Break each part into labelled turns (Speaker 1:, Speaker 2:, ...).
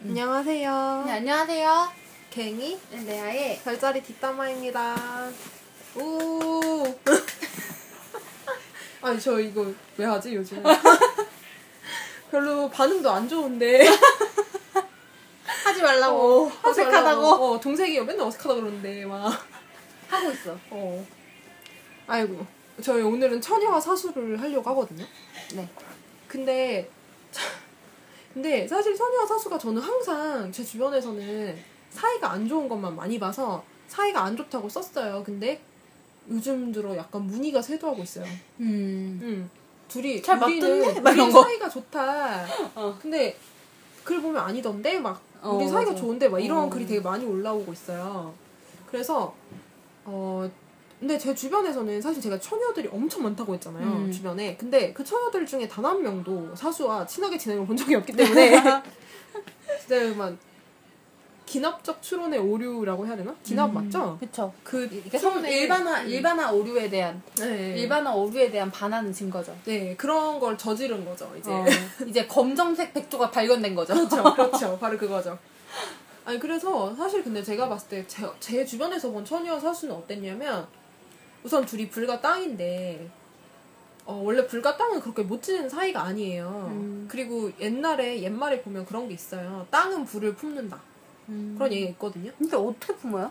Speaker 1: 안녕하세요.
Speaker 2: 네, 안녕하세요.
Speaker 1: 갱이
Speaker 2: 네, 레아의
Speaker 1: 별자리 뒷담화입니다. 우. 아니 저 이거 왜 하지 요즘? 별로 반응도 안 좋은데.
Speaker 2: 하지 말라고
Speaker 1: 어, 하지
Speaker 2: 어색하다고
Speaker 1: 말라고. 어, 동생이 맨날 어색하다 그러는데 막.
Speaker 2: 하고 있어.
Speaker 1: 어. 아이고. 저희 오늘은 처녀와 사수를 하려고 하거든요.
Speaker 2: 네.
Speaker 1: 근데 근데 사실 처녀와 사수가 저는 항상 제 주변에서는 사이가 안 좋은 것만 많이 봐서 사이가 안 좋다고 썼어요. 근데 요즘 들어 약간 문의가 쇄도하고 있어요.
Speaker 2: 음.
Speaker 1: 응. 둘이
Speaker 2: 잘 맞던데? 막
Speaker 1: 우리. 사이가 좋다.
Speaker 2: 어.
Speaker 1: 근데 글 보면 아니던데 막
Speaker 2: 어,
Speaker 1: 우리 사이가
Speaker 2: 맞아.
Speaker 1: 좋은데 막 이런
Speaker 2: 어.
Speaker 1: 글이 되게 많이 올라오고 있어요. 그래서 어 근데 제 주변에서는 사실 제가 처녀들이 엄청 많다고 했잖아요.
Speaker 2: 음.
Speaker 1: 주변에. 근데 그 처녀들 중에 단 한 명도 사수와 친하게 지내는 걸 본 적이 없기 때문에 진짜 막 기납적 추론의 오류라고 해야 되나? 기납 맞죠?
Speaker 2: 그쵸. 그성
Speaker 1: 추론의-
Speaker 2: 일반화
Speaker 1: 음.
Speaker 2: 일반화 오류에 대한
Speaker 1: 네.
Speaker 2: 일반화 오류에 대한 반하는 증거죠.
Speaker 1: 네 그런 걸 저지른 거죠 이제.
Speaker 2: 어, 이제 검정색 백조가 발견된 거죠.
Speaker 1: 그렇죠, 그렇죠. 바로 그거죠. 아니 그래서 사실 근데 제가 봤을 때제제 주변에서 본 처녀와 사수는 어땠냐면 우선 둘이 불과 땅인데 어, 원래 불과 땅은 그렇게 못 지는 사이가 아니에요.
Speaker 2: 음.
Speaker 1: 그리고 옛날에 옛말에 보면 그런 게 있어요. 땅은 불을 품는다
Speaker 2: 음.
Speaker 1: 그런 얘기가 있거든요.
Speaker 2: 근데 어떻게 품어요?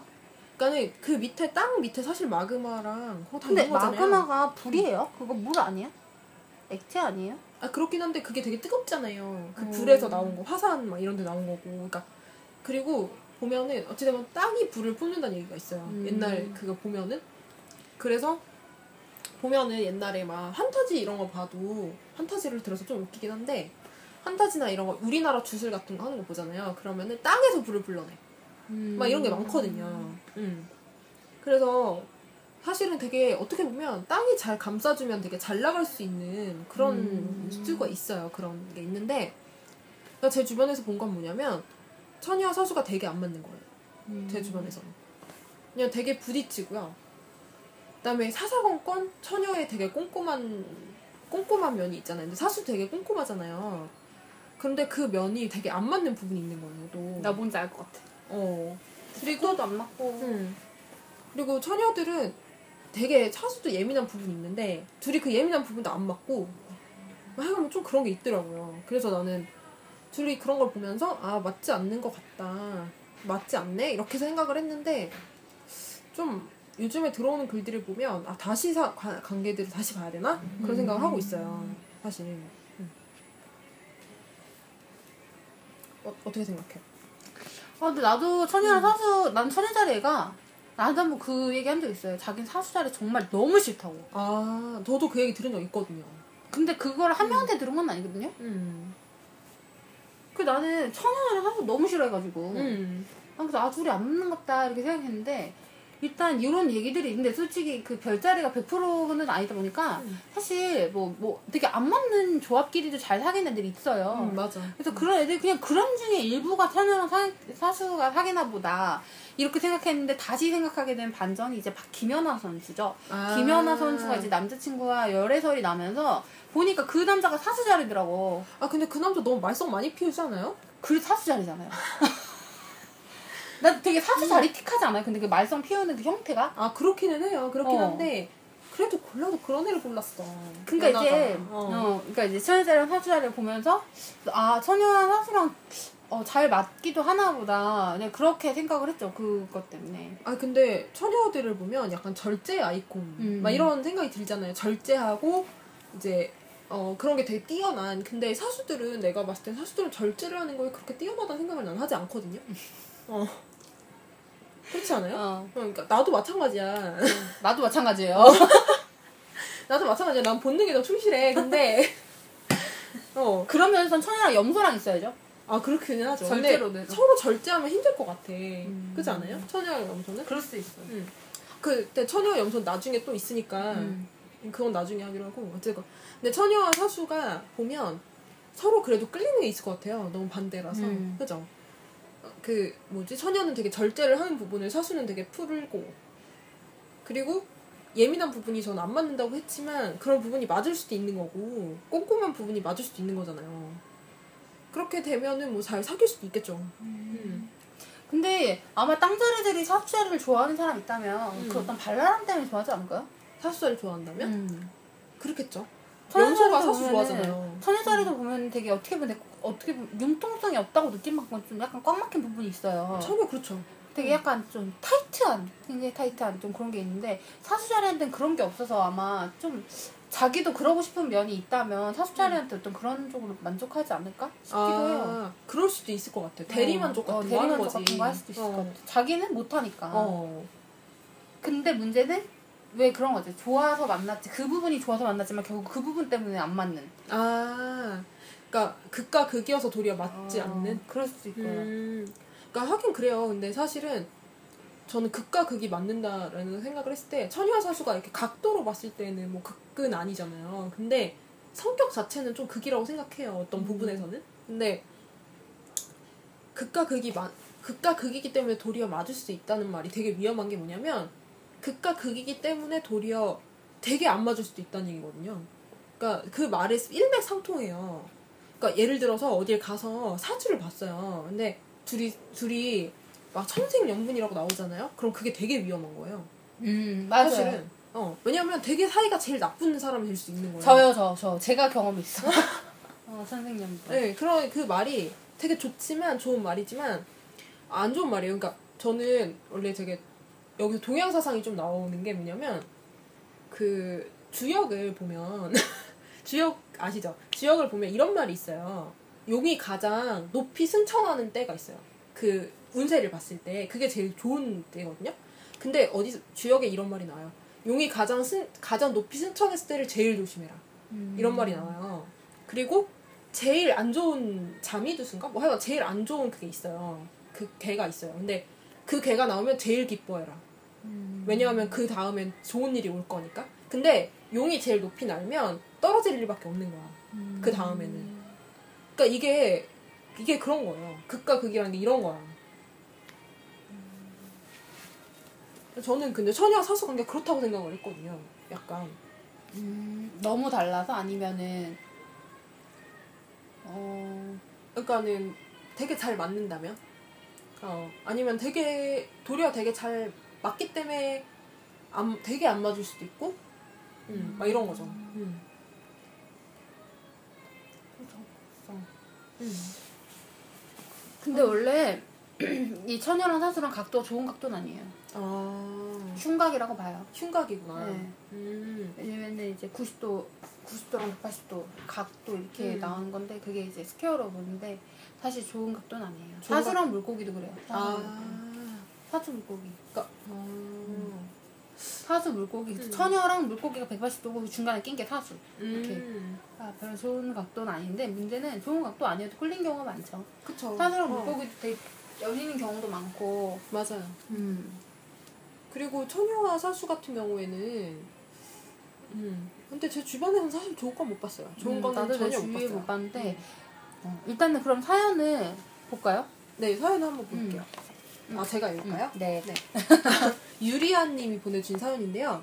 Speaker 1: 그러니까는 그 밑에 땅 밑에 사실 마그마랑 그거 다
Speaker 2: 근데
Speaker 1: 있는 거잖아요.
Speaker 2: 마그마가 불이에요? 그거 물 아니야? 액체 아니에요?
Speaker 1: 아 그렇긴 한데 그게 되게 뜨겁잖아요. 그
Speaker 2: 음.
Speaker 1: 불에서 나온 거 화산 막 이런 데 나온 거고. 그러니까 그리고 보면은 어찌되면 땅이 불을 뿜는다는 얘기가 있어요.
Speaker 2: 음.
Speaker 1: 옛날 그거 보면은 그래서 보면은 옛날에 막 환타지 이런 거 봐도 환타지를 들어서 좀 웃기긴 한데 환타지나 이런 거 우리나라 주술 같은 거 하는 거 보잖아요. 그러면은 땅에서 불을 불러내. 막 이런 게 많거든요. 음. 그래서 사실은 되게 어떻게 보면 땅이 잘 감싸주면 되게 잘 나갈 수 있는 그런
Speaker 2: 음.
Speaker 1: 수가 있어요. 그런 게 있는데 그러니까 제 주변에서 본 건 뭐냐면 처녀와 사수가 되게 안 맞는 거예요.
Speaker 2: 음.
Speaker 1: 제 주변에서는 그냥 되게 부딪히고요. 그다음에 사사건건 처녀의 되게 꼼꼼한 꼼꼼한 면이 있잖아요. 근데 사수 되게 꼼꼼하잖아요. 그런데 그 면이 되게 안 맞는 부분이 있는 거예요. 또.
Speaker 2: 나 뭔지 알 것 같아.
Speaker 1: 어.
Speaker 2: 그리고 도안 맞고.
Speaker 1: 음. 그리고 처녀들은 되게 사수도 예민한 부분이 있는데 둘이 그 예민한 부분도 안 맞고 하여간 좀 그런 게 있더라고요. 그래서 나는 둘이 그런 걸 보면서 아 맞지 않는 것 같다. 맞지 않네 이렇게 생각을 했는데 좀 요즘에 들어오는 글들을 보면 아 다시 사, 관- 관계들을 다시 봐야 되나 그런 생각을 하고 있어요. 사실. 음. 어, 어떻게 생각해?
Speaker 2: 아, 근데 나도 천이랑 사수, 난 천이 자리가 나한테 한번 그 얘기 한 적 있어요. 자기는 사수 자리 정말 너무 싫다고.
Speaker 1: 아 저도 그 얘기 들은 적 있거든요.
Speaker 2: 근데 그걸 한 명한테 들은 건 아니거든요.
Speaker 1: 음.
Speaker 2: 그 나는 천연이랑 사수 너무 싫어해가지고.
Speaker 1: 음.
Speaker 2: 아, 그래서 아, 둘이 안 맞는 것 같다 이렇게 생각했는데 일단 이런 얘기들이 있는데 솔직히 그 별자리가 100%는 아니다 보니까
Speaker 1: 음.
Speaker 2: 사실 뭐, 뭐 되게 안 맞는 조합끼리도 잘 사귀는 애들이 있어요.
Speaker 1: 음, 맞아.
Speaker 2: 그래서 그런 애들 그냥 그런 중에 일부가 천연랑 사, 사수가 사귀나 보다 이렇게 생각했는데 다시 생각하게 된 반전이 이제 박- 김연아 선수죠.
Speaker 1: 아.
Speaker 2: 김연아 선수가 이제 남자친구와 열애설이 나면서 보니까 그 남자가 사수 자리더라고.
Speaker 1: 아 근데 그 남자 너무 말썽 많이 피우지 않아요?
Speaker 2: 그 사수 자리잖아요. 나 되게 사수 자리 틱하지 않아요? 근데 그 말썽 피우는 그 형태가?
Speaker 1: 아 그렇기는 해요. 그렇긴
Speaker 2: 어.
Speaker 1: 한데 그래도 골라도 그런 애를 골랐어.
Speaker 2: 그러니까
Speaker 1: 연하가.
Speaker 2: 이제
Speaker 1: 어.
Speaker 2: 어. 그러니까 이제 천여자랑 사수 자리를 보면서 아 천여랑 사수랑 어, 잘 맞기도 하나 보다. 그냥 그렇게 생각을 했죠. 그것 때문에.
Speaker 1: 아 근데 처녀들을 보면 약간 절제 아이콘
Speaker 2: 음.
Speaker 1: 막 이런 생각이 들잖아요. 절제하고 이제 어 그런 게 되게 뛰어난. 근데 사수들은 내가 봤을 때 사수들은 절제를 하는 거에 그렇게 뛰어나다는 생각을 난 하지 않거든요. 어 그렇지 않아요?
Speaker 2: 어.
Speaker 1: 그러니까 나도 마찬가지야.
Speaker 2: 나도 마찬가지예요.
Speaker 1: 나도 마찬가지야. 난 본능에 더 충실해. 근데 어
Speaker 2: 그러면서 천여랑 염소랑 있어야죠.
Speaker 1: 아 그렇기는 하죠. 근데
Speaker 2: 돼서.
Speaker 1: 서로 절제하면 힘들 것 같아.
Speaker 2: 음.
Speaker 1: 그렇지 않아요? 처녀와 염소는?
Speaker 2: 그럴 수 있어.
Speaker 1: 응. 그때 처녀와 염소는 나중에 또 있으니까
Speaker 2: 음.
Speaker 1: 그건 나중에 하기로 하고 어쨌건. 근데 처녀와 사수가 보면 서로 그래도 끌리는 게 있을 것 같아요. 너무 반대라서
Speaker 2: 음.
Speaker 1: 그죠? 어, 그 뭐지 처녀는 되게 절제를 하는 부분을 사수는 되게 풀고 그리고 예민한 부분이 저는 안 맞는다고 했지만 그런 부분이 맞을 수도 있는 거고 꼼꼼한 부분이 맞을 수도 있는 거잖아요. 그렇게 되면은 뭐 잘 사귈 수도 있겠죠. 음.
Speaker 2: 근데 아마 땅자리들이 사수자리를 좋아하는 사람 있다면
Speaker 1: 음.
Speaker 2: 그 어떤 발랄함 때문에 좋아하지 않을까요?
Speaker 1: 사수자를 좋아한다면
Speaker 2: 음.
Speaker 1: 그렇겠죠. 연소가
Speaker 2: 보면은-
Speaker 1: 좋아하잖아요.
Speaker 2: 천연자리도 보면 되게 어떻게 보면 되게 어떻게 보면 융통성이 없다고 느낄 만큼 좀 약간 꽉 막힌 부분이 있어요.
Speaker 1: 전혀 그렇죠.
Speaker 2: 되게 약간 좀 타이트한 굉장히 타이트한 좀 그런 게 있는데 사수자리한테는 그런 게 없어서 아마 좀 자기도 그러고 싶은 면이 있다면 사수자리한테 어떤 그런 쪽으로 만족하지 않을까 싶기도 해요.
Speaker 1: 아, 그럴 수도 있을 것 같아요. 대리만족
Speaker 2: 어,
Speaker 1: 같은 거 하는
Speaker 2: 대리만족. 같은 거 할 수도 있을
Speaker 1: 어.
Speaker 2: 것 같아. 자기는 못하니까.
Speaker 1: 어.
Speaker 2: 근데 문제는 왜 그런 거지? 좋아서 만났지. 그 부분이 좋아서 만났지만 결국 그 부분 때문에 안 맞는.
Speaker 1: 아, 그러니까 극과 극이어서 도리어 맞지
Speaker 2: 어,
Speaker 1: 않는.
Speaker 2: 그럴 수도 있고요.
Speaker 1: 음, 그러니까 하긴 그래요. 근데 사실은 저는 극과 극이 맞는다라는 생각을 했을 때 천희와 사수가 이렇게 각도로 봤을 때는 뭐 극은 아니잖아요. 근데 성격 자체는 좀 극이라고 생각해요. 어떤
Speaker 2: 음.
Speaker 1: 부분에서는. 근데 극과 극이 마, 극과 극이기 때문에 도리어 맞을 수 있다는 말이 되게 위험한 게 뭐냐면 극과 극이기 때문에 도리어 되게 안 맞을 수도 있다는 얘기거든요. 그러니까 그 말에 일맥상통해요. 그러니까 예를 들어서 어딜 가서 사주를 봤어요. 근데 둘이 둘이 막 천생연분이라고 나오잖아요. 그럼 그게 되게 위험한 거예요.
Speaker 2: 음, 맞아요.
Speaker 1: 사실은. 어, 왜냐면 되게 사이가 제일 나쁜 사람이 될 수 있는 거예요.
Speaker 2: 저요, 저, 저. 제가 경험이 있어. 어, 선생님.
Speaker 1: 네, 그런 그 말이 되게 좋지만 좋은 말이지만 안 좋은 말이에요. 그러니까 저는 원래 되게 여기서 동양 사상이 좀 나오는 게 뭐냐면 그 주역을 보면 주역 아시죠? 주역을 보면 이런 말이 있어요. 용이 가장 높이 승천하는 때가 있어요. 그 운세를 봤을 때 그게 제일 좋은 때거든요. 근데 어디 주역에 이런 말이 나와요. 용이 가장 승 가장 높이 승천했을 때를 제일 조심해라.
Speaker 2: 음.
Speaker 1: 이런 말이 나와요. 그리고 제일 안 좋은 자미두수인가? 뭐 하여간 제일 안 좋은 그게 있어요. 그 개가 있어요. 근데 그 개가 나오면 제일 기뻐해라.
Speaker 2: 음.
Speaker 1: 왜냐하면 그 다음엔 좋은 일이 올 거니까. 근데 용이 제일 높이 날면 떨어질 일밖에 없는 거야.
Speaker 2: 음.
Speaker 1: 그 다음에는. 그러니까 이게 이게 그런 거예요. 극과 극이라는 게 이런 거야. 저는 근데 처녀와 사수 관계 그렇다고 생각을 했거든요. 약간.
Speaker 2: 음, 너무 달라서 아니면은, 어,
Speaker 1: 그러니까는 되게 잘 맞는다면 어 아니면 되게 도리어 되게 잘 맞기 때문에 안 되게 안 맞을 수도 있고 음 막 이런 거죠 음. 음.
Speaker 2: 근데 원래 이 처녀랑 사수랑 각도가 좋은 각도는 아니에요.
Speaker 1: 아
Speaker 2: 흉각이라고 봐요.
Speaker 1: 흉각이구나
Speaker 2: 네.
Speaker 1: 음.
Speaker 2: 왜냐면은 이제 90도, 90도랑 180도 각도 이렇게
Speaker 1: 음.
Speaker 2: 나오는 건데 그게 이제 square로 보는데 사실 좋은 각도는 아니에요. 사수랑 물고기도 그래요. 사수, 물고기.
Speaker 1: 아
Speaker 2: 사수 물고기.
Speaker 1: 그러니까 어.
Speaker 2: 사수 물고기.
Speaker 1: 음.
Speaker 2: 처녀랑 물고기가 180도고 중간에 낀 게 사수.
Speaker 1: 음.
Speaker 2: 아, 별로 좋은 각도는 아닌데 문제는 좋은 각도 아니어도 끌린 경우가 많죠.
Speaker 1: 그쵸
Speaker 2: 사수랑
Speaker 1: 어,
Speaker 2: 물고기도 되게 열리는 경우도 많고.
Speaker 1: 맞아요
Speaker 2: 음.
Speaker 1: 그리고 처녀와 사수 같은 경우에는 음 근데 제 주변에서는 사실 좋은 건 못 봤어요 좋은
Speaker 2: 음,
Speaker 1: 거는
Speaker 2: 나도 내
Speaker 1: 전혀 못 봤어요
Speaker 2: 못 봤는데
Speaker 1: 음.
Speaker 2: 어, 일단은 그럼 사연을 볼까요?
Speaker 1: 네 사연 한번 볼게요
Speaker 2: 음.
Speaker 1: 아 제가 읽을까요?
Speaker 2: 네.
Speaker 1: 네. 유리아님이 보내주신 사연인데요.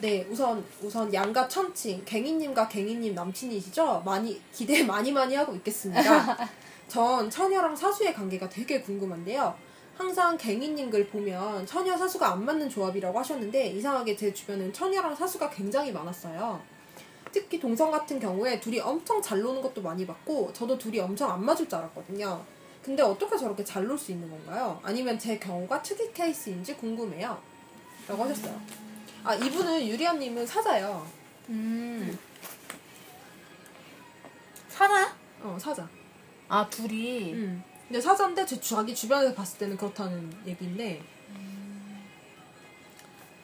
Speaker 1: 네, 우선 우선 양가 천칭 갱이님과 갱이님 남친이시죠? 많이 기대 많이 많이 하고 있겠습니다. 전 처녀랑 사수의 관계가 되게 궁금한데요. 항상 갱이님 글 보면 처녀 사수가 안 맞는 조합이라고 하셨는데 이상하게 제 주변엔 처녀랑 사수가 굉장히 많았어요. 특히 동성 같은 경우에 둘이 엄청 잘 노는 것도 많이 봤고 저도 둘이 엄청 안 맞을 줄 알았거든요. 근데 어떻게 저렇게 잘 놀 수 있는 건가요? 아니면 제 경우가 특이 케이스인지 궁금해요. 라고 하셨어요. 아, 이분은 유리아님은 사자예요.
Speaker 2: 음. 사나야?
Speaker 1: 어, 사자.
Speaker 2: 아 둘이.
Speaker 1: 음. 근데 사자인데 제 자기 주변에서 봤을 때는 그렇다는 얘기인데.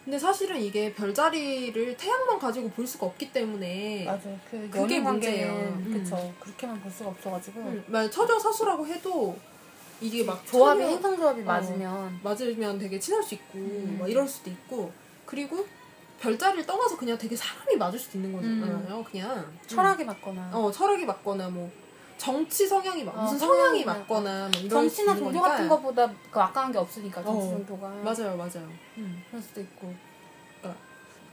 Speaker 1: 근데 사실은 이게 별자리를 태양만 가지고 볼 수가 없기 때문에
Speaker 2: 맞아요. 그
Speaker 1: 그게 문제예요. 음.
Speaker 2: 그쵸. 그렇게만 볼 수가 없어가지고
Speaker 1: 음, 만약 처녀 사수라고 해도 이게 막
Speaker 2: 조합이
Speaker 1: 처녀-
Speaker 2: 행성 조합이
Speaker 1: 어.
Speaker 2: 맞으면
Speaker 1: 맞으면 되게 친할 수 있고
Speaker 2: 음.
Speaker 1: 막 이럴 수도 있고 그리고 별자리를 떠나서 그냥 되게 사람이 맞을 수도 있는 거잖아요. 그냥
Speaker 2: 철학이 맞거나
Speaker 1: 어 철학이 맞거나 뭐 정치 성향이 맞
Speaker 2: 어,
Speaker 1: 무슨 성향이 맞거나 뭐 이런
Speaker 2: 정치나 종교
Speaker 1: 거니까.
Speaker 2: 같은 것보다 그 아까운 게 없으니까 정치
Speaker 1: 어.
Speaker 2: 종교가
Speaker 1: 맞아요 맞아요. 음.
Speaker 2: 그럴 수도 있고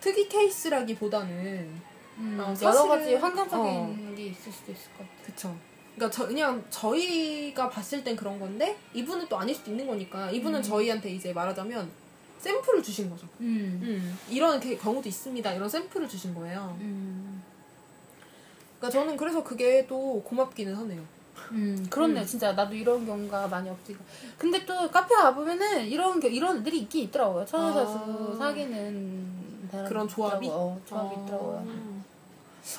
Speaker 1: 특이 케이스라기보다는
Speaker 2: 음,
Speaker 1: 어,
Speaker 2: 여러 가지 환경적인
Speaker 1: 어.
Speaker 2: 게 있을 수도 있을 것 같아.
Speaker 1: 그쵸. 그러니까 저 그냥 저희가 봤을 땐 그런 건데 이분은 또 아닐 수도 있는 거니까 이분은 저희한테 이제 말하자면 샘플을 주신 거죠.
Speaker 2: 음.
Speaker 1: 음, 이런 게- 경우도 있습니다. 이런 샘플을 주신 거예요.
Speaker 2: 음.
Speaker 1: 그러니까 저는 그래서 그게 또 고맙기는 하네요.
Speaker 2: 음, 그렇네. 진짜 나도 이런 경우가 많이 없지. 근데 또 카페 가보면은 이런 게 이런 애들이 있긴 있더라고요. 천연사수
Speaker 1: 아.
Speaker 2: 사귀는
Speaker 1: 그런 조합이?
Speaker 2: 있더라고요. 어, 조합이 있더라고요.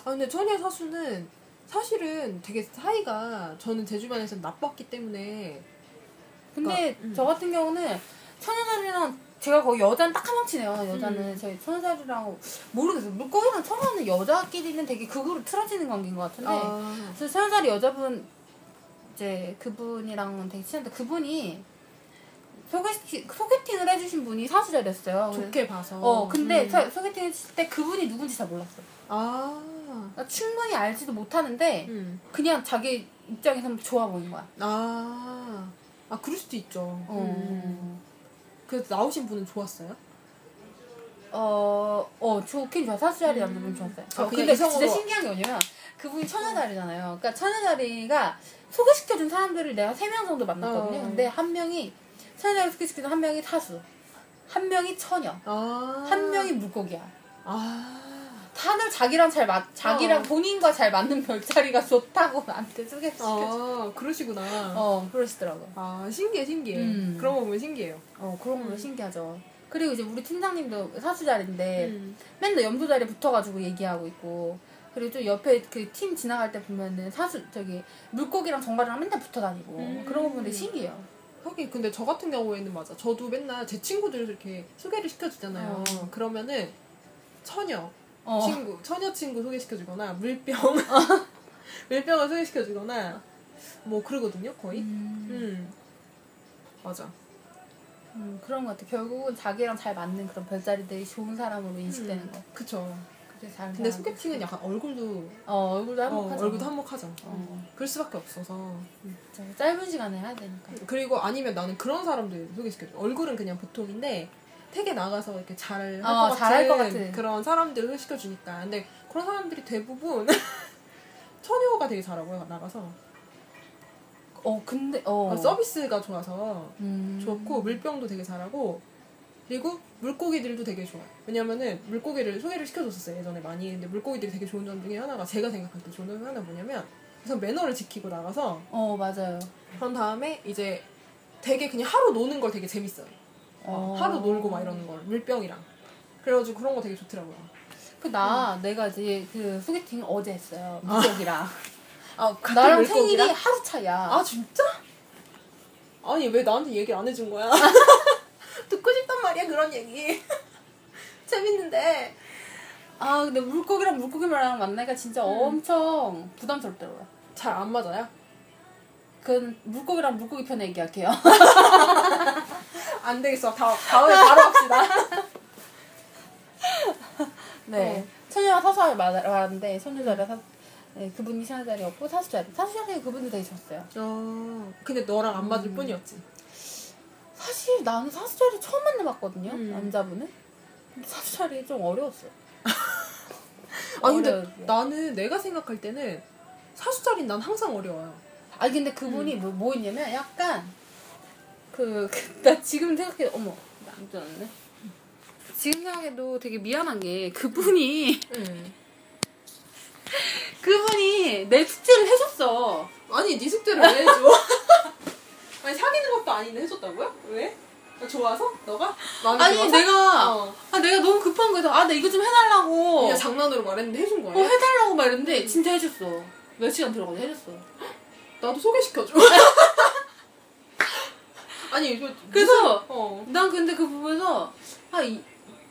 Speaker 1: 아 근데 천의 사수는 사실은 되게 사이가 저는 제 주변에서 나빴기 때문에
Speaker 2: 근데
Speaker 1: 음.
Speaker 2: 저 같은 경우는 천연사리랑 제가 거의 여자는 딱 한 명치네요. 여자는
Speaker 1: 음.
Speaker 2: 저희 천연사리랑 모르겠어요. 물고기랑 천연은 여자끼리는 되게 극으로 틀어지는 관계인 것 같은데
Speaker 1: 아,
Speaker 2: 그래서 천연사리 여자분 이제 그분이랑 되게 친한데 그분이 소개팅 소개팅을 해주신 분이 사수자였어요.
Speaker 1: 좋게 봐서
Speaker 2: 어 근데
Speaker 1: 음.
Speaker 2: 소- 소개팅 했을 때 그분이 누군지 잘 몰랐어.
Speaker 1: 아,
Speaker 2: 나 충분히 알지도 못하는데
Speaker 1: 음.
Speaker 2: 그냥 자기 입장에서 좋아 보인 거야.
Speaker 1: 아, 아 그럴 수도 있죠.
Speaker 2: 어.
Speaker 1: 음. 그래서 나오신 분은 좋았어요?
Speaker 2: 어, 어, 좋긴 좋아. 사수자리 남자분 좋았어요.
Speaker 1: 아,
Speaker 2: 어,
Speaker 1: 그냥
Speaker 2: 근데
Speaker 1: 이성으로-
Speaker 2: 진짜 신기한 게 뭐냐면, 그분이 천여자리잖아요. 그러니까 천여자리가 소개시켜준 사람들을 내가 세 명 정도 만났거든요.
Speaker 1: 어.
Speaker 2: 근데 한 명이, 천여자리 소개시켜준 한 명이 사수, 한 명이 처녀,
Speaker 1: 아,
Speaker 2: 한 명이 물고기야.
Speaker 1: 아,
Speaker 2: 다들 자기랑 잘 맞, 자기랑
Speaker 1: 어.
Speaker 2: 본인과 잘 맞는 별자리가 좋다고 나한테 소개시켜.
Speaker 1: 아 그러시구나.
Speaker 2: 어, 그러시더라고.
Speaker 1: 아 신기해 신기해.
Speaker 2: 음.
Speaker 1: 그런 거 보면 신기해요.
Speaker 2: 어, 그런 거
Speaker 1: 음.
Speaker 2: 신기하죠. 그리고 이제 우리 팀장님도 사수자리인데,
Speaker 1: 음.
Speaker 2: 맨날 염소 자리에 붙어가지고 얘기하고 있고 그리고 또 옆에 그 팀 지나갈 때 보면은 사수 저기 물고기랑 정갈이랑 맨날 붙어 다니고
Speaker 1: 음.
Speaker 2: 그런 거 보는데 신기해요.
Speaker 1: 하긴 근데 저 같은 경우에는 맞아. 저도 맨날 제 친구들을 이렇게 소개를 시켜주잖아요.
Speaker 2: 어.
Speaker 1: 그러면은 처녀
Speaker 2: 어.
Speaker 1: 친구, 처녀 친구 소개시켜주거나 물병, 물병을 소개시켜주거나 뭐 그러거든요 거의. 음,
Speaker 2: 음,
Speaker 1: 맞아.
Speaker 2: 음, 그런 것 같아. 결국은 자기랑 잘 맞는 그런 별자리들이 좋은 사람으로 인식되는
Speaker 1: 음.
Speaker 2: 거.
Speaker 1: 그쵸.
Speaker 2: 잘.
Speaker 1: 근데 소개팅은. 약간 얼굴도
Speaker 2: 어 얼굴도
Speaker 1: 어,
Speaker 2: 한몫하죠.
Speaker 1: 얼굴도 한몫하죠.
Speaker 2: 어,
Speaker 1: 그럴 수밖에 없어서.
Speaker 2: 진짜 짧은 시간에 해야 되니까.
Speaker 1: 그리고 아니면 나는 그런 사람들 소개시켜줘. 얼굴은 그냥 보통인데 되게 나가서 이렇게 잘할 것
Speaker 2: 어,
Speaker 1: 같은
Speaker 2: 것 같은.
Speaker 1: 그런 사람들 소개시켜주니까. 근데 그런 사람들이 대부분 처녀가 되게 잘하고요 나가서
Speaker 2: 어 근데 어.
Speaker 1: 아, 서비스가 좋아서
Speaker 2: 음.
Speaker 1: 좋고 물병도 되게 잘하고 그리고 물고기들도 되게 좋아요. 왜냐면은 물고기를 소개를 시켜줬었어요 예전에 많이. 근데 물고기들이 되게 좋은 점 중에 하나가 제가 생각할 때 좋은 점 하나 뭐냐면 우선 매너를 지키고 나가서
Speaker 2: 어 맞아요.
Speaker 1: 그런 다음에 이제 되게 그냥 하루 노는 걸 되게 재밌어요.
Speaker 2: 어.
Speaker 1: 하루 놀고 막 이러는 걸 물병이랑. 그래가지고 그런 거 되게 좋더라고요.
Speaker 2: 그나 내가 이제 그 소개팅 어제 했어요. 물고기랑.
Speaker 1: 아
Speaker 2: 나랑
Speaker 1: 물고기랑?
Speaker 2: 생일이 하루 차야.
Speaker 1: 아 진짜? 아니 왜 나한테 얘기를 안 해준 거야? 듣고 싶단 말이야 그런 얘기. 재밌는데.
Speaker 2: 아 근데 물고기랑 물고기랑 만나니까 진짜
Speaker 1: 음.
Speaker 2: 엄청 부담스럽더라고요.
Speaker 1: 잘 안 맞아요?
Speaker 2: 그건 물고기랑 물고기 편 얘기할게요.
Speaker 1: 안 되겠어. 다, 다음에 바로 합시다.
Speaker 2: 네.
Speaker 1: 어.
Speaker 2: 처녀와 사수자리 말- 말하는데 처녀자리 사 네, 그분이 처녀자리였고 사수자리. 사수자리 그분이 되게 좋았어요.
Speaker 1: 어, 근데 너랑 안 맞을
Speaker 2: 음.
Speaker 1: 뿐이었지.
Speaker 2: 사실 나는 사수자리 처음 만나봤거든요.
Speaker 1: 음.
Speaker 2: 남자분은. 근데 사수자리 좀 어려웠어요.
Speaker 1: 아 근데
Speaker 2: 어려웠어요.
Speaker 1: 나는 내가 생각할 때는 사수자리는 난 항상 어려워요.
Speaker 2: 아니 근데
Speaker 1: 음.
Speaker 2: 그분이 뭐, 뭐 있냐면 약간 그 나 지금 생각해 어머 안 좋았네. 지금 생각해도 되게 미안한 게 그분이
Speaker 1: 응.
Speaker 2: 그분이 내 숙제를 해줬어.
Speaker 1: 아니 네 숙제를 왜 해줘? 아니 사귀는 것도 아닌데 해줬다고요? 왜? 아, 좋아서? 너가?
Speaker 2: 아니
Speaker 1: 들어서?
Speaker 2: 내가
Speaker 1: 어.
Speaker 2: 아 내가 너무 급한 거여서 아나 이거 좀 해달라고
Speaker 1: 그냥 장난으로 말했는데 해준 거야.
Speaker 2: 어 해달라고 말했는데 진짜 해줬어. 몇 시간 들어가서 해줬어.
Speaker 1: 나도 소개시켜줘. 아니 이거
Speaker 2: 그래서
Speaker 1: 어.
Speaker 2: 난 근데 그 부분에서 아 이,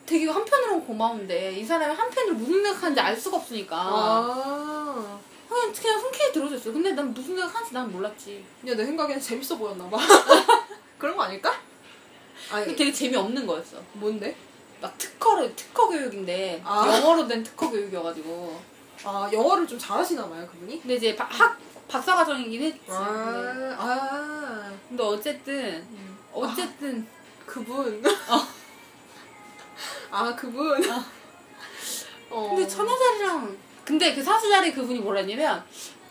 Speaker 2: 되게 한편으로는 고마운데 이 사람이 한편으로 무슨 생각하는지 알 수가 없으니까
Speaker 1: 아.
Speaker 2: 그냥 그냥 흔쾌히 들어줬어. 근데 난 무슨 생각하는지 난 몰랐지.
Speaker 1: 야, 내 생각에는 재밌어 보였나 봐. 그런 거 아닐까?
Speaker 2: 근데
Speaker 1: 아니,
Speaker 2: 되게 재미없는 거였어.
Speaker 1: 뭔데?
Speaker 2: 막 특허를 특허 교육인데
Speaker 1: 아.
Speaker 2: 영어로 된 특허 교육이어가지고
Speaker 1: 아, 영어를 좀 잘하시나 봐요, 그분이?
Speaker 2: 근데 이제 바- 학 박사 과정이긴 했지.
Speaker 1: 아,
Speaker 2: 근데,
Speaker 1: 아.
Speaker 2: 근데 어쨌든 어쨌든
Speaker 1: 그분. 아, 그분. 어.
Speaker 2: 근데 천여자리랑 근데 그 사수자리 그분이 뭐라 했냐면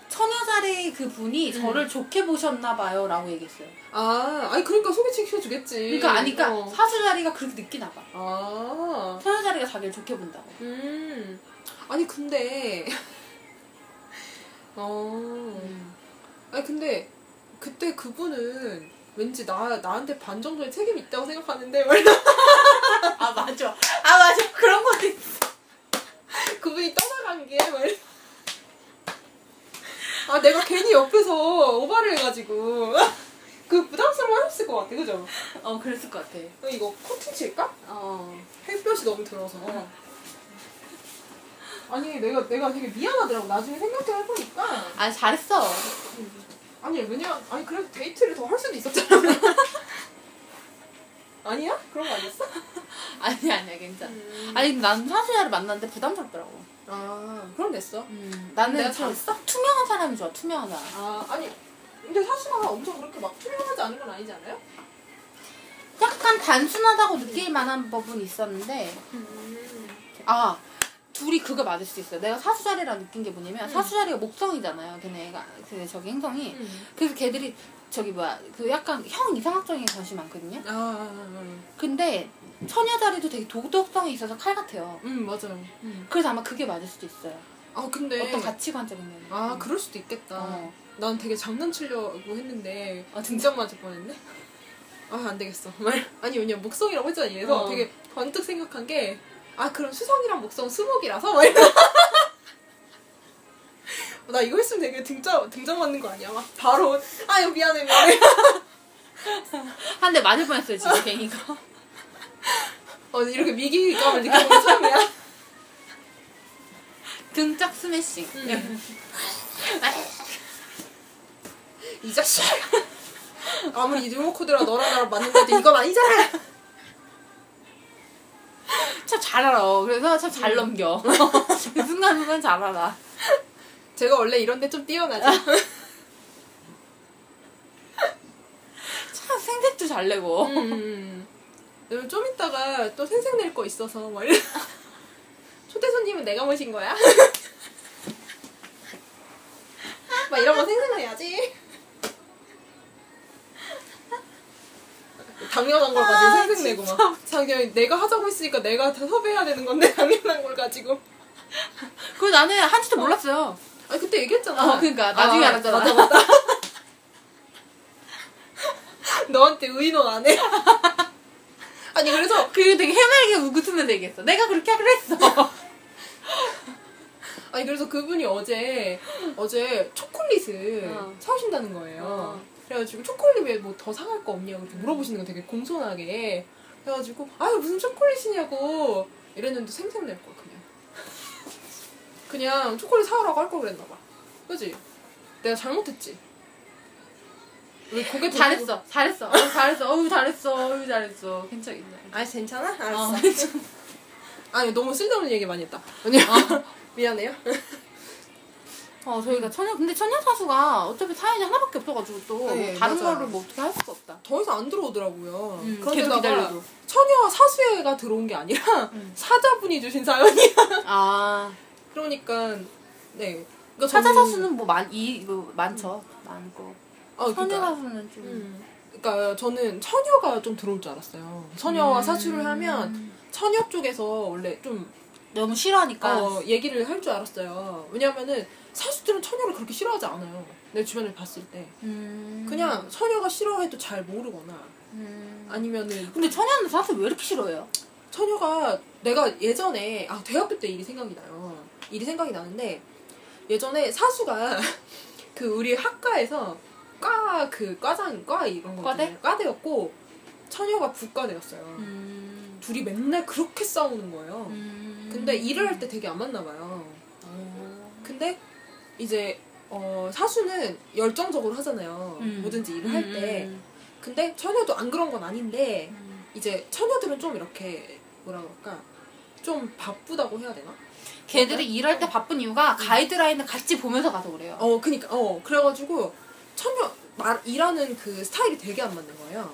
Speaker 2: 처녀자리 그 분이 저를 좋게 보셨나 봐요 라고 얘기했어요.
Speaker 1: 아, 아니 그러니까 소개팅 시켜주겠지.
Speaker 2: 그러니까 아니까
Speaker 1: 어.
Speaker 2: 사수자리가 그렇게 느끼나 봐.
Speaker 1: 아,
Speaker 2: 처녀자리가 자기를 좋게 본다고.
Speaker 1: 음, 아니 근데, 어,
Speaker 2: 음.
Speaker 1: 아니 근데 그때 그분은 왠지 나 나한테 반 정도의 책임이 있다고 생각하는데
Speaker 2: 말아 맞아. 아 맞아. 그런 것도 있어.
Speaker 1: 그분이 떠나간 게 말. 아 내가 괜히 옆에서 오바를 해가지고 그 부담스러워했을 것 같아, 그죠?
Speaker 2: 어 그랬을 것 같아.
Speaker 1: 어, 이거 코팅 칠까?
Speaker 2: 어.
Speaker 1: 햇볕이 너무 들어서. 아니 내가 내가 되게 미안하더라고. 나중에 생각해 해보니까
Speaker 2: 아 잘했어.
Speaker 1: 아니 왜냐 아니 그래도 데이트를 더 할 수도 있었잖아. 아니야? 그런 거 아니었어?
Speaker 2: 아니 아니야 괜찮아.
Speaker 1: 음.
Speaker 2: 아니 난 사수자를 만났는데 부담스럽더라고.
Speaker 1: 아 그럼 됐어.
Speaker 2: 음. 나는
Speaker 1: 내가
Speaker 2: 좀
Speaker 1: 잘했어?
Speaker 2: 투명한 사람이 좋아. 투명한 사람.
Speaker 1: 아 아니 근데 사수가 엄청 그렇게 막 투명하지 않은 건 아니지 않아요?
Speaker 2: 약간 단순하다고 느낄 만한 부분이 있었는데 아 둘이 그거 맞을 수 있어요. 내가 사수자리라 느낀 게 뭐냐면 사수자리가 목성이잖아요. 걔네가 그 저기 행성이. 그래서 걔들이 저기 뭐야 그 약간 형 이상학적인 것이 많거든요.
Speaker 1: 아, 아, 아,
Speaker 2: 근데 처녀 자리도 되게 도덕성이 있어서 칼 같아요.
Speaker 1: 음 맞아요.
Speaker 2: 그래서 아마 그게 맞을 수도 있어요.
Speaker 1: 아 근데
Speaker 2: 어떤 가치관적인 면.
Speaker 1: 아 그럴 수도 있겠다.
Speaker 2: 어.
Speaker 1: 난 되게 장난치려고 했는데
Speaker 2: 아,
Speaker 1: 등장 맞을 뻔했네. 아 안 되겠어. 말 아니 왜냐 면 목성이라고 했잖아. 얘서
Speaker 2: 어.
Speaker 1: 되게 번뜩 생각한 게 아 그럼 수성이랑 목성 수목이라서 막 이러. 나 이거 했으면 되게 등장 등장 맞는 거 아니야? 막 바로 아 이거 미안해 미안해.
Speaker 2: 한 대 맞을 뻔했어요 지금 갱이가.
Speaker 1: 어 이렇게 위기감을 느끼는 게 처음이야.
Speaker 2: 등짝 스매싱.
Speaker 1: 이 자식. 아무리 리모코드라 너랑 나랑 맞는데도 이건 아니잖아.
Speaker 2: 참잘 알아. 그래서 참 잘 넘겨. 그 순간순간 잘 알아.
Speaker 1: 제가 원래 이런데 좀 뛰어나죠.
Speaker 2: 참 생색도 잘 내고.
Speaker 1: 음. 음. 좀 이따가 또 생색 낼 거 있어서 막 이래. 초대 손님은 내가 모신 거야? 막 이런 거 생색내야지. 당연한 걸 가지고
Speaker 2: 아,
Speaker 1: 생색내고 막. 당연히 내가 하자고 했으니까 내가 다 섭외해야 되는 건데 당연한 걸 가지고.
Speaker 2: 그리고 나는 한지도 몰랐어요.
Speaker 1: 아 그때 얘기했잖아.
Speaker 2: 어, 그러니까 나중에
Speaker 1: 아,
Speaker 2: 알았잖아.
Speaker 1: 맞아 맞아. 너한테 의논 안 해. 아니 그래서
Speaker 2: 그리고 되게 해맑게 웃으면서 얘기했어. 내가 그렇게 하기로 했어.
Speaker 1: 아니 그래서 그분이 어제 어제 초콜릿을
Speaker 2: 어.
Speaker 1: 사오신다는 거예요.
Speaker 2: 어.
Speaker 1: 그래가지고 초콜릿에 뭐 더 사갈 거 없냐고 물어보시는 거 되게 공손하게. 그래가지고 아유 무슨 초콜릿이냐고 이랬는데 생색 낼 걸 그냥. 그냥 초콜릿 사오라고 할 걸 그랬나 봐. 그지? 내가 잘못했지. 왜 고개
Speaker 2: 잘했어. 잘했어. 어, 잘했어. 어우 잘했어. 어우 잘했어. 괜찮아.
Speaker 1: 아 괜찮아?
Speaker 2: 어,
Speaker 1: 알았어.
Speaker 2: 괜찮아.
Speaker 1: 아니 너무 쓸데없는 얘기 많이 했다. 아니 미안해요.
Speaker 2: 어, 저희가 처녀, 근데 처녀 사수가 어차피 사연이 하나밖에 없어가지고 또
Speaker 1: 네,
Speaker 2: 뭐 다른
Speaker 1: 맞아요.
Speaker 2: 거를 뭐 어떻게 할 수가 없다.
Speaker 1: 더 이상 안 들어오더라고요.
Speaker 2: 음, 계속 기다려도.
Speaker 1: 처녀 사수회가 들어온 게 아니라
Speaker 2: 음.
Speaker 1: 사자분이 주신 사연이야.
Speaker 2: 아,
Speaker 1: 그러니까 네. 그러니까
Speaker 2: 사자 사수는 뭐 많, 이, 뭐 많죠. 많고.
Speaker 1: 어,
Speaker 2: 처녀
Speaker 1: 그러니까,
Speaker 2: 사수는 좀.
Speaker 1: 음. 그러니까 저는 처녀가 좀 들어올 줄 알았어요. 처녀와
Speaker 2: 음.
Speaker 1: 사수를 하면 처녀 쪽에서 원래 좀
Speaker 2: 너무 싫어하니까.
Speaker 1: 어, 얘기를 할 줄 알았어요. 왜냐면은 사수들은 처녀를 그렇게 싫어하지 않아요. 내 주변을 봤을 때.
Speaker 2: 음.
Speaker 1: 그냥 처녀가 싫어해도 잘 모르거나
Speaker 2: 음.
Speaker 1: 아니면은
Speaker 2: 근데 처녀는 사수 왜 이렇게 싫어해요?
Speaker 1: 처녀가 내가 예전에 아 대학교 때 일이 생각이 나요. 일이 생각이 나는데 예전에 사수가 그 우리 학과에서 과 그 과장 과 이런 거
Speaker 2: 과대?
Speaker 1: 과대였고 처녀가 부과대였어요.
Speaker 2: 음.
Speaker 1: 둘이 맨날 그렇게 싸우는 거예요.
Speaker 2: 음.
Speaker 1: 근데 일을 할 때 되게 안 맞나 봐요. 근데 이제 어, 사수는 열정적으로 하잖아요.
Speaker 2: 음.
Speaker 1: 뭐든지 일을 할 때. 근데 처녀도 안 그런 건 아닌데
Speaker 2: 음.
Speaker 1: 이제 처녀들은 좀 이렇게 뭐라 그럴까 좀 바쁘다고 해야 되나?
Speaker 2: 걔들이 일할 때 바쁜 이유가 가이드라인을 같이 보면서 가서 그래요.
Speaker 1: 어 그니까 어 그래가지고 처녀 말 일하는 그 스타일이 되게 안 맞는 거예요.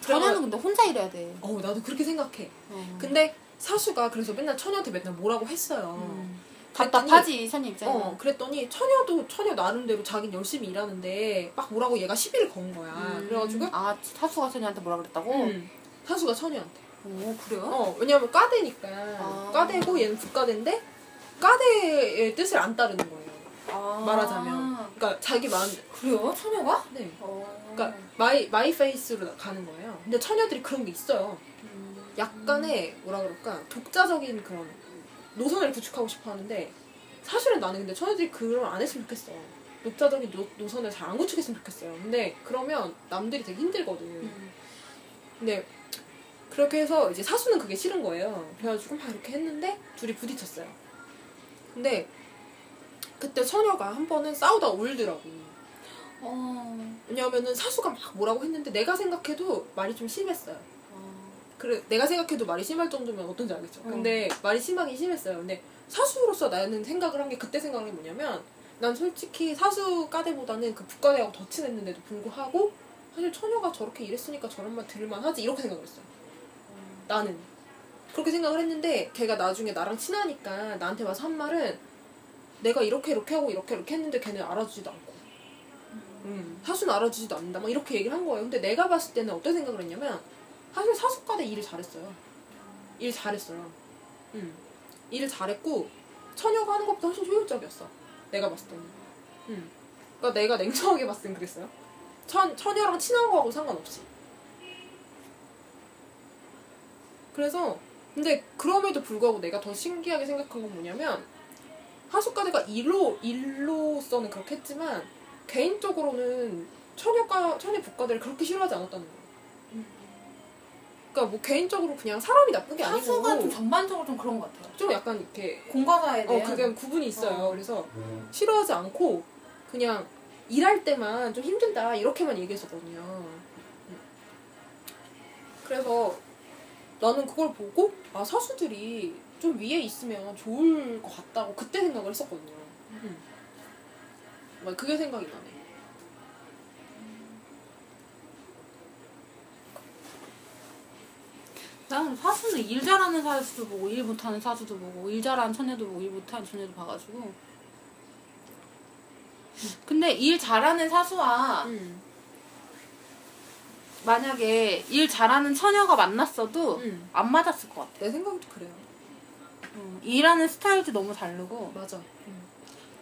Speaker 2: 처녀는 근데 혼자 일해야 돼.
Speaker 1: 어 나도 그렇게 생각해.
Speaker 2: 어.
Speaker 1: 근데 사수가 그래서 맨날 처녀한테 맨날 뭐라고 했어요.
Speaker 2: 음. 답답하지 선임 입장에서.
Speaker 1: 어, 그랬더니 처녀도 처녀 나름대로 자긴 열심히 일하는데 막 뭐라고 얘가 시비를 건 거야.
Speaker 2: 음.
Speaker 1: 그래가지고
Speaker 2: 아 사수가 선이한테 뭐라 그랬다고?
Speaker 1: 음, 사수가 처녀한테.
Speaker 2: 오 그래요?
Speaker 1: 어, 왜냐면 과대니까.
Speaker 2: 아.
Speaker 1: 과대고 얘는 북과대인데 과대의 뜻을 안 따르는 거예요.
Speaker 2: 아.
Speaker 1: 말하자면. 그러니까 자기 마음.
Speaker 2: 그래요? 처녀가?
Speaker 1: 네.
Speaker 2: 어.
Speaker 1: 그러니까 my my pace로 가는 거예요. 근데 처녀들이 그런 게 있어요.
Speaker 2: 음.
Speaker 1: 약간의 뭐라 그럴까 독자적인 그런 노선을 구축하고 싶어 하는데 사실은 나는 근데 처녀들이 그걸 안 했으면 좋겠어. 독자적인 노, 노선을 잘 안 구축했으면 좋겠어요. 근데 그러면 남들이 되게 힘들거든.
Speaker 2: 음.
Speaker 1: 근데 그렇게 해서 이제 사수는 그게 싫은 거예요. 그래가지고 막 이렇게 했는데 둘이 부딪혔어요. 근데 그때 처녀가 한 번은 싸우다 울더라고.
Speaker 2: 어.
Speaker 1: 왜냐하면은 사수가 막 뭐라고 했는데 내가 생각해도 말이 좀 심했어요.
Speaker 2: 어.
Speaker 1: 그래 내가 생각해도 말이 심할 정도면 어떤지 알겠죠.
Speaker 2: 어.
Speaker 1: 근데 말이 심하긴 심했어요. 근데 사수로서 나는 생각을 한 게 그때 생각한 게 뭐냐면 난 솔직히 사수 까대보다는 그 북과대하고 더 친했는데도 불구하고 사실 처녀가 저렇게 일했으니까 저런 말 들을만 하지 이렇게 생각을 했어요. 나는 그렇게 생각을 했는데 걔가 나중에 나랑 친하니까 나한테 와서 한 말은 내가 이렇게 이렇게 하고 이렇게 이렇게 했는데 걔는 알아주지도 않고 음, 사수는 알아주지도 않는다 막 이렇게 얘기를 한 거예요. 근데 내가 봤을 때는 어떤 생각을 했냐면 사실 사수과대 일을 잘했어요. 일 잘했어요. 음. 일을 잘했고 처녀가 하는 것보다 훨씬 효율적이었어. 내가 봤을 때는. 음. 그러니까 내가 냉정하게 봤을 땐 그랬어요. 처, 처녀랑 친한 거하고 상관없이. 그래서 근데 그럼에도 불구하고 내가 더 신기하게 생각한 건 뭐냐면 하숙과대가 일로 일로서는 그렇게 했지만 개인적으로는 처녀과 처녀 북과대를 그렇게 싫어하지 않았다는 거예요. 그러니까 뭐 개인적으로 그냥 사람이 나쁜 게 아니고
Speaker 2: 사수가 좀 전반적으로 좀 그런 것 같아요.
Speaker 1: 좀 약간 이렇게
Speaker 2: 공과사에
Speaker 1: 어
Speaker 2: 대한.
Speaker 1: 그게 구분이 있어요.
Speaker 2: 어.
Speaker 1: 그래서 싫어하지 않고 그냥 일할 때만 좀 힘들다 이렇게만 얘기했었거든요. 음. 그래서 나는 그걸 보고 아 사수들이 좀 위에 있으면 좋을 것 같다고 그때 생각을 했었거든요. 음. 막 그게 생각이 나네.
Speaker 2: 나는 사수는 일 잘하는 사수도 보고 일 못하는 사수도 보고 일 잘하는 처녀도 보고 일 못하는 처녀도 봐가지고 근데 일 잘하는 사수와
Speaker 1: 음.
Speaker 2: 만약에 일 잘하는 처녀가 만났어도
Speaker 1: 음.
Speaker 2: 안 맞았을 것 같아
Speaker 1: 내 생각도 그래요.
Speaker 2: 음, 일하는 스타일도 너무 다르고
Speaker 1: 맞아.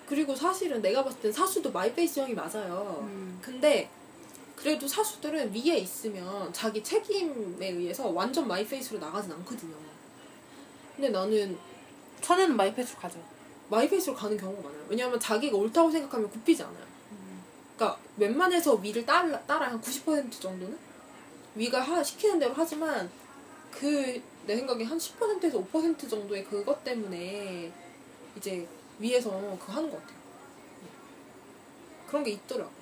Speaker 1: 그리고 사실은 내가 봤을 땐 사수도 my pace 형이 맞아요.
Speaker 2: 음.
Speaker 1: 근데 그래도 사수들은 위에 있으면 자기 책임에 의해서 완전 my pace로 나가진 않거든요. 근데 나는
Speaker 2: 처녀는 마이페이스로 가죠
Speaker 1: 마이페이스로 가는 경우가 많아요. 왜냐하면 자기가 옳다고 생각하면 굽히지 않아요. 그러니까 웬만해서 위를 따라, 따라 한 90% 정도는 위가 하, 시키는 대로 하지만 그 내 생각에 한 10%에서 5% 정도의 그것 때문에 이제 위에서 그거 하는 것 같아요. 그런 게 있더라고.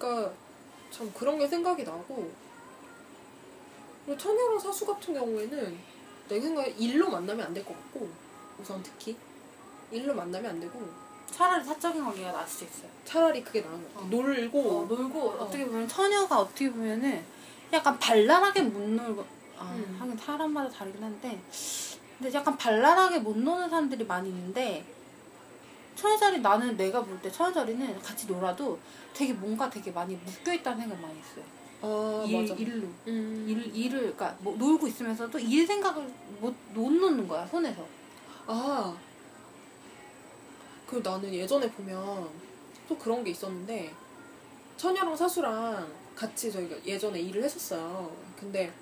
Speaker 1: 그러니까 참 그런 게 생각이 나고 그리고 처녀랑 사수 같은 경우에는 내 생각에 일로 만나면 안 될 것 같고 우선 특히 일로 만나면 안 되고
Speaker 2: 차라리 사적인 관계가 나을 수 있어요
Speaker 1: 차라리 그게 나은 것 같아.
Speaker 2: 어.
Speaker 1: 놀고
Speaker 2: 어, 놀고 어. 떻게 보면 처녀가 어떻게 보면은 약간 발랄하게 못 놀고 아
Speaker 1: 음.
Speaker 2: 하긴 사람마다 다르긴 한데 근데 약간 발랄하게 못 노는 사람들이 많이 있는데 처녀자리 나는 내가 볼때 처녀자리는 같이 놀아도 되게 뭔가 되게 많이 묶여 있다는 생각 많이 했어요.
Speaker 1: 아
Speaker 2: 일,
Speaker 1: 맞아.
Speaker 2: 일로
Speaker 1: 음.
Speaker 2: 일 일을 그러니까 뭐 놀고 있으면서도 일 생각을 못, 못 놓는 거야 손에서.
Speaker 1: 아. 그 나는 예전에 보면 또 그런 게 있었는데 처녀랑 사수랑 같이 저희가 예전에 일을 했었어요. 근데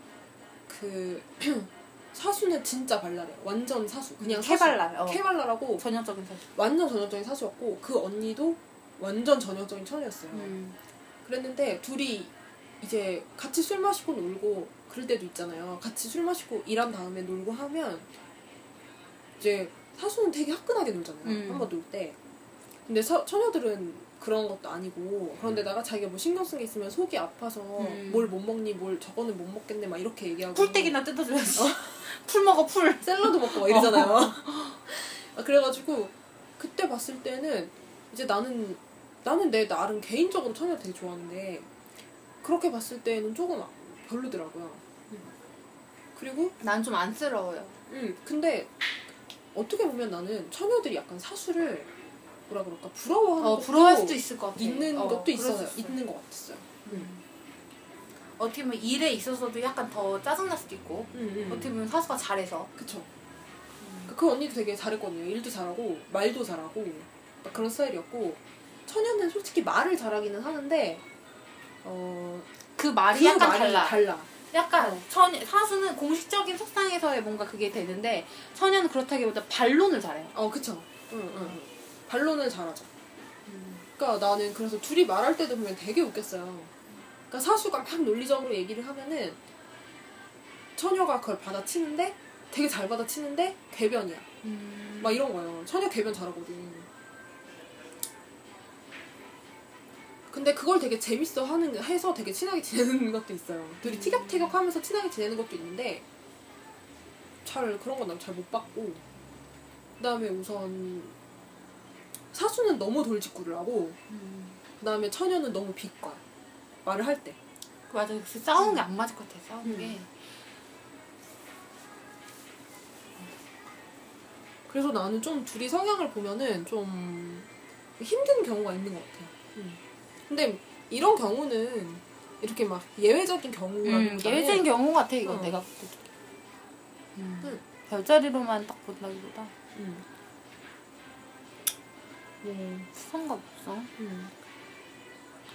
Speaker 1: 그 사수는 진짜 발랄해요. 완전 사수. 그냥 사수.
Speaker 2: 캐발랄. 어.
Speaker 1: 캐발랄하고
Speaker 2: 전형적인 사실.
Speaker 1: 완전 전형적인 사수였고 그 언니도 완전 전형적인 처녀였어요.
Speaker 2: 음.
Speaker 1: 그랬는데 둘이 이제 같이 술 마시고 놀고 그럴 때도 있잖아요. 같이 술 마시고 일한 다음에 놀고 하면 이제 사수는 되게 화끈하게 놀잖아요.
Speaker 2: 음.
Speaker 1: 한번 놀 때. 근데 서, 처녀들은 그런 것도 아니고 그런데다가 자기가 뭐 신경 쓴 게 있으면 속이 아파서
Speaker 2: 음.
Speaker 1: 뭘 못 먹니 뭘 저거는 못 먹겠네 막 이렇게 얘기하고
Speaker 2: 풀떼기나 뜯어줘야지. 풀 먹어 풀.
Speaker 1: 샐러드 먹고 막 이러잖아요. 아, 그래가지고 그때 봤을 때는 이제 나는 나는 내 나름 개인적으로 처녀를 되게 좋아하는데 그렇게 봤을 때는 조금 별로더라고요. 그리고
Speaker 2: 난 좀 안쓰러워요.
Speaker 1: 음 근데 어떻게 보면 나는 처녀들이 약간 사수를 뭐라 그럴까 부러워하는
Speaker 2: 어
Speaker 1: 것도
Speaker 2: 부러워할 수도 있을 것 같아.
Speaker 1: 있는
Speaker 2: 어,
Speaker 1: 것도 있어요. 있는 것 같았어요. 음.
Speaker 2: 어떻게 보면 일에 있어서도 약간 더 짜증날 수도 있고
Speaker 1: 음, 음.
Speaker 2: 어떻게 보면 사수가 잘해서
Speaker 1: 그쵸. 그 언니도 되게 잘했거든요. 일도 잘하고 말도 잘하고 막 그런 스타일이었고 처녀는 솔직히 말을 잘하기는 하는데 어
Speaker 2: 그 말이
Speaker 1: 그
Speaker 2: 약간
Speaker 1: 말이
Speaker 2: 달라.
Speaker 1: 달라.
Speaker 2: 약간
Speaker 1: 어.
Speaker 2: 처녀 사수는 공식적인 속상에서의 뭔가 그게 되는데 처녀는 그렇다기보다 반론을 잘해요.
Speaker 1: 어 그쵸. 응, 응, 응. 반론을 잘하죠. 그러니까 나는 그래서 둘이 말할 때도 보면 되게 웃겼어요. 그러니까 사수가 막 논리적으로 얘기를 하면은 처녀가 그걸 받아치는데 되게 잘 받아치는데 궤변이야.
Speaker 2: 음.
Speaker 1: 막 이런 거예요. 처녀 궤변 잘하거든. 근데 그걸 되게 재밌어 하는 해서 되게 친하게 지내는 것도 있어요. 둘이 티격태격하면서 친하게 지내는 것도 있는데 잘 그런 건 난 잘 못 봤고 그다음에 우선 사수는 너무 돌직구를 하고
Speaker 2: 음.
Speaker 1: 그다음에 처녀는 너무 비과 말을 할 때.
Speaker 2: 맞아. 그 싸우는 게안 맞을 것 같아. 싸우는
Speaker 1: 음.
Speaker 2: 게.
Speaker 1: 그래서 나는 좀 둘이 성향을 보면은 좀 힘든 경우가 있는 것 같아요. 근데 이런 경우는 이렇게 막 예외적인
Speaker 2: 음,
Speaker 1: 경우라기보다는
Speaker 2: 예외적인 경우 같아 이건
Speaker 1: 어.
Speaker 2: 내가. 음.
Speaker 1: 응.
Speaker 2: 별자리로만 딱 본다기보다
Speaker 1: 음. 뭐,
Speaker 2: 상관없어.
Speaker 1: 음.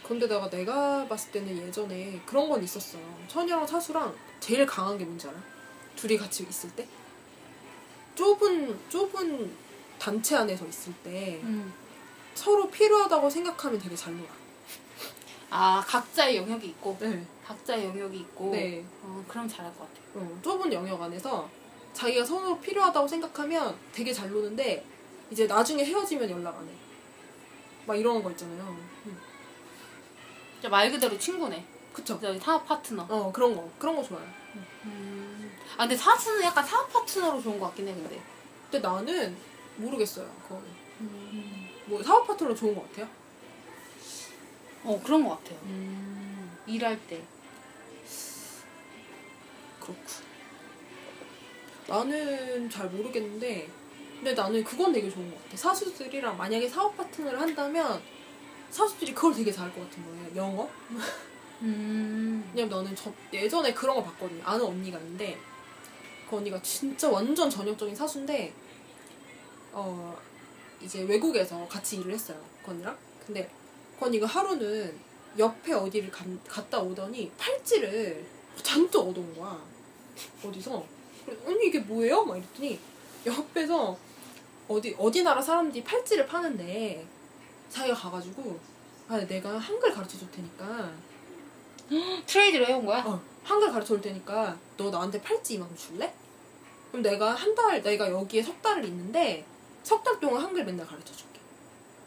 Speaker 1: 근데다가 내가 봤을 때는 예전에 그런 건 있었어. 처녀랑 사수랑 제일 강한 게 뭔지 알아? 둘이 같이 있을 때? 좁은, 좁은 단체 안에서 있을 때
Speaker 2: 음.
Speaker 1: 서로 필요하다고 생각하면 되게 잘 놀아.
Speaker 2: 아 각자의 영역이 있고
Speaker 1: 네.
Speaker 2: 각자의 영역이 있고
Speaker 1: 네.
Speaker 2: 어, 그럼 잘할 것 같아.
Speaker 1: 어, 좁은 영역 안에서 자기가 서로 필요하다고 생각하면 되게 잘 노는데 이제 나중에 헤어지면 연락 안 해. 막 이런 거 있잖아요. 음.
Speaker 2: 진짜 말 그대로 친구네.
Speaker 1: 그쵸?
Speaker 2: 사업 파트너.
Speaker 1: 어, 그런 거. 그런 거 좋아요.
Speaker 2: 음. 아 근데 사수는 약간 사업 파트너로 좋은 것 같긴 해 근데.
Speaker 1: 근데 나는 모르겠어요. 그거는.
Speaker 2: 음.
Speaker 1: 뭐 사업 파트너 좋은 것 같아요?
Speaker 2: 어 그런 것 같아요.
Speaker 1: 음.
Speaker 2: 일할 때.
Speaker 1: 그렇고. 나는 잘 모르겠는데, 근데 나는 그건 되게 좋은 것 같아. 사수들이랑 만약에 사업 파트너를 한다면, 사수들이 그걸 되게 잘할 것 같은 거예요. 영어?
Speaker 2: 음.
Speaker 1: 왜냐면 나는 저 예전에 그런 거 봤거든요. 아는 언니가 있는데 그 언니가 진짜 완전 전형적인 사수인데 어 이제 외국에서 같이 일을 했어요. 그 언니랑. 근데 그 언니가 하루는 옆에 어디를 간- 갔다 오더니 팔찌를 잔뜩 얻어온 거야. 어디서? 언니 이게 뭐예요? 막 이랬더니 옆에서 어디 어디 나라 사람들이 팔찌를 파는데 자기가 가가지고 아 내가 한글 가르쳐 줄 테니까
Speaker 2: 트레이드를 해온 거야?
Speaker 1: 어, 한글 가르쳐 줄 테니까 너 나한테 팔찌 이만큼 줄래? 그럼 내가 한 달, 내가 여기에 석 달을 있는데 석 달 동안 한글 맨날 가르쳐 줄게.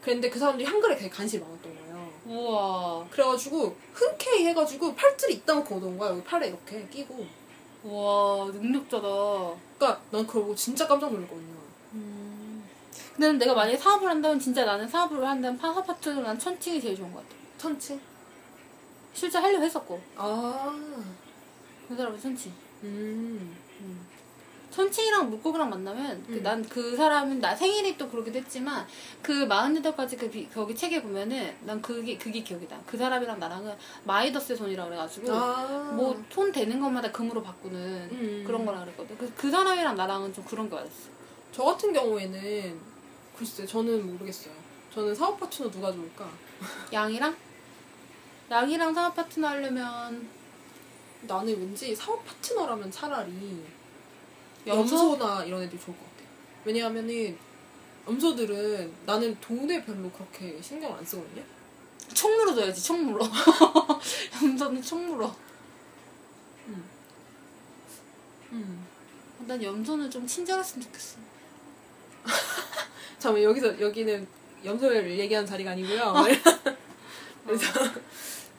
Speaker 1: 그랬는데 그 사람들이 한글에 되게 관심이 많았던 거예요.
Speaker 2: 우와.
Speaker 1: 그래가지고 흔쾌히 해가지고 팔찌를 이따만큼 얻어온 거야. 여기 팔에 이렇게 끼고.
Speaker 2: 우와 능력자다.
Speaker 1: 그러니까 난 그거 보고 진짜 깜짝 놀랐거든요.
Speaker 2: 음. 근데 내가 만약에 사업을 한다면 진짜 나는 사업을 한다면 파트너 난 천칭이 제일 좋은 것 같아.
Speaker 1: 천칭?
Speaker 2: 실제 하려고 했었고
Speaker 1: 아,
Speaker 2: 그 사람은 천칭.
Speaker 1: 음,
Speaker 2: 천칭이랑 물고기랑 만나면
Speaker 1: 음.
Speaker 2: 난그 사람은 나 생일이 또 그러기도 했지만 그 마흔여덟 가지 그 비- 거기 책에 보면은 난 그게 그게 기억이 나. 그 사람이랑 나랑은 마이더스의 손이라 그래가지고
Speaker 1: 아,
Speaker 2: 뭐손 대는 것마다 금으로 바꾸는
Speaker 1: 음.
Speaker 2: 그런 거라 그랬거든. 그, 그 사람이랑 나랑은 좀 그런 거 같았어.
Speaker 1: 저 같은 경우에는 글쎄 저는 모르겠어요. 저는 사업 파트너 누가 좋을까?
Speaker 2: 양이랑 양이랑 사업 파트너 하려면
Speaker 1: 나는 왠지 사업 파트너라면 차라리
Speaker 2: 염소?
Speaker 1: 염소나 이런 애들 좋을 것 같아. 왜냐하면은 염소들은 나는 돈에 별로 그렇게 신경 안 쓰거든요.
Speaker 2: 총 물어줘야지 총 물어. 염소는 총 물어.
Speaker 1: 음.
Speaker 2: 난 염소는 좀 친절했으면 좋겠어.
Speaker 1: 잠깐 여기서 여기는 염소를 얘기하는 자리가 아니고요. 그래서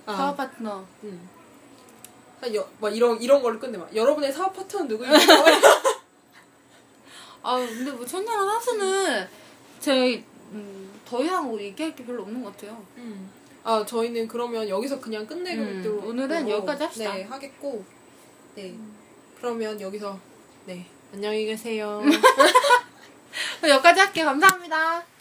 Speaker 1: 아,
Speaker 2: 사업 파트너.
Speaker 1: 음. 한 여, 막 이런 이런 걸로 끝내 막 여러분의 사업 파트너는 누구예요?
Speaker 2: 아 근데 뭐 천녀랑 사수는 저희 음, 더 이상 뭐 얘기할 게 별로 없는 것 같아요.
Speaker 1: 음. 아 저희는 그러면 여기서 그냥 끝내기로
Speaker 2: 음, 오늘은 여기까지 합시다.
Speaker 1: 네 하겠고 네 그러면 여기서 네 안녕히 계세요.
Speaker 2: 여기까지 할게요. 감사합니다.